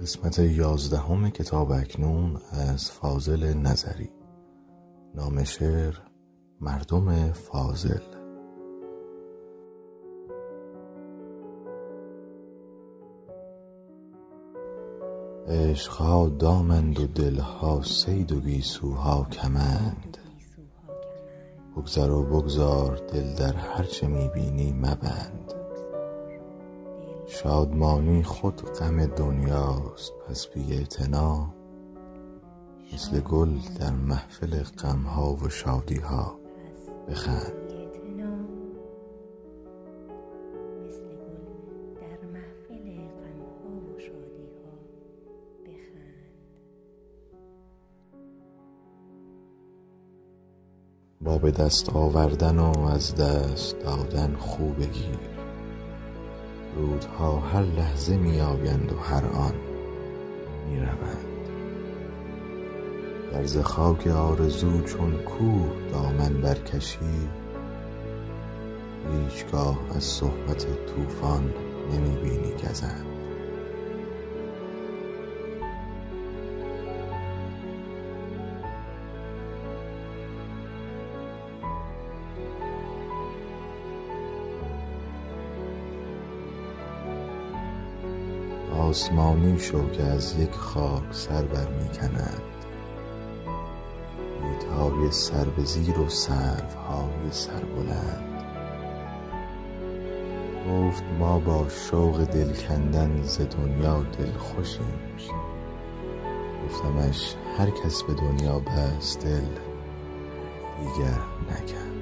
قسمت یازدهم کتاب اکنون از فاضل نظری. نام شعر مردم فاضل. عشقها دامند و دلها صید و گیسوها کمند. بگذر و بگذار دل در هر چه می بینی مبند. شادمانی خود غم دنیاست پس بی اعتنا. مثل گل در محفل غمها و شادیها. بخند. با به دست آوردن و از دست دادن خو بگیر روزها هر لحظه می آیند و هر آن می روند گر ز خاک آرزو چون کوه دامن برکشی هیچگاه از صحبت طوفان نمی بینی گزند. آسمانی شو که از یک خاک سر بر می کند. بید سر به زیر و سروهای سربلند گفت ما با شوق دل کندن ز دنیا دلخوشیم گفتمش هر کس به دنیا بست دل دیگر نکند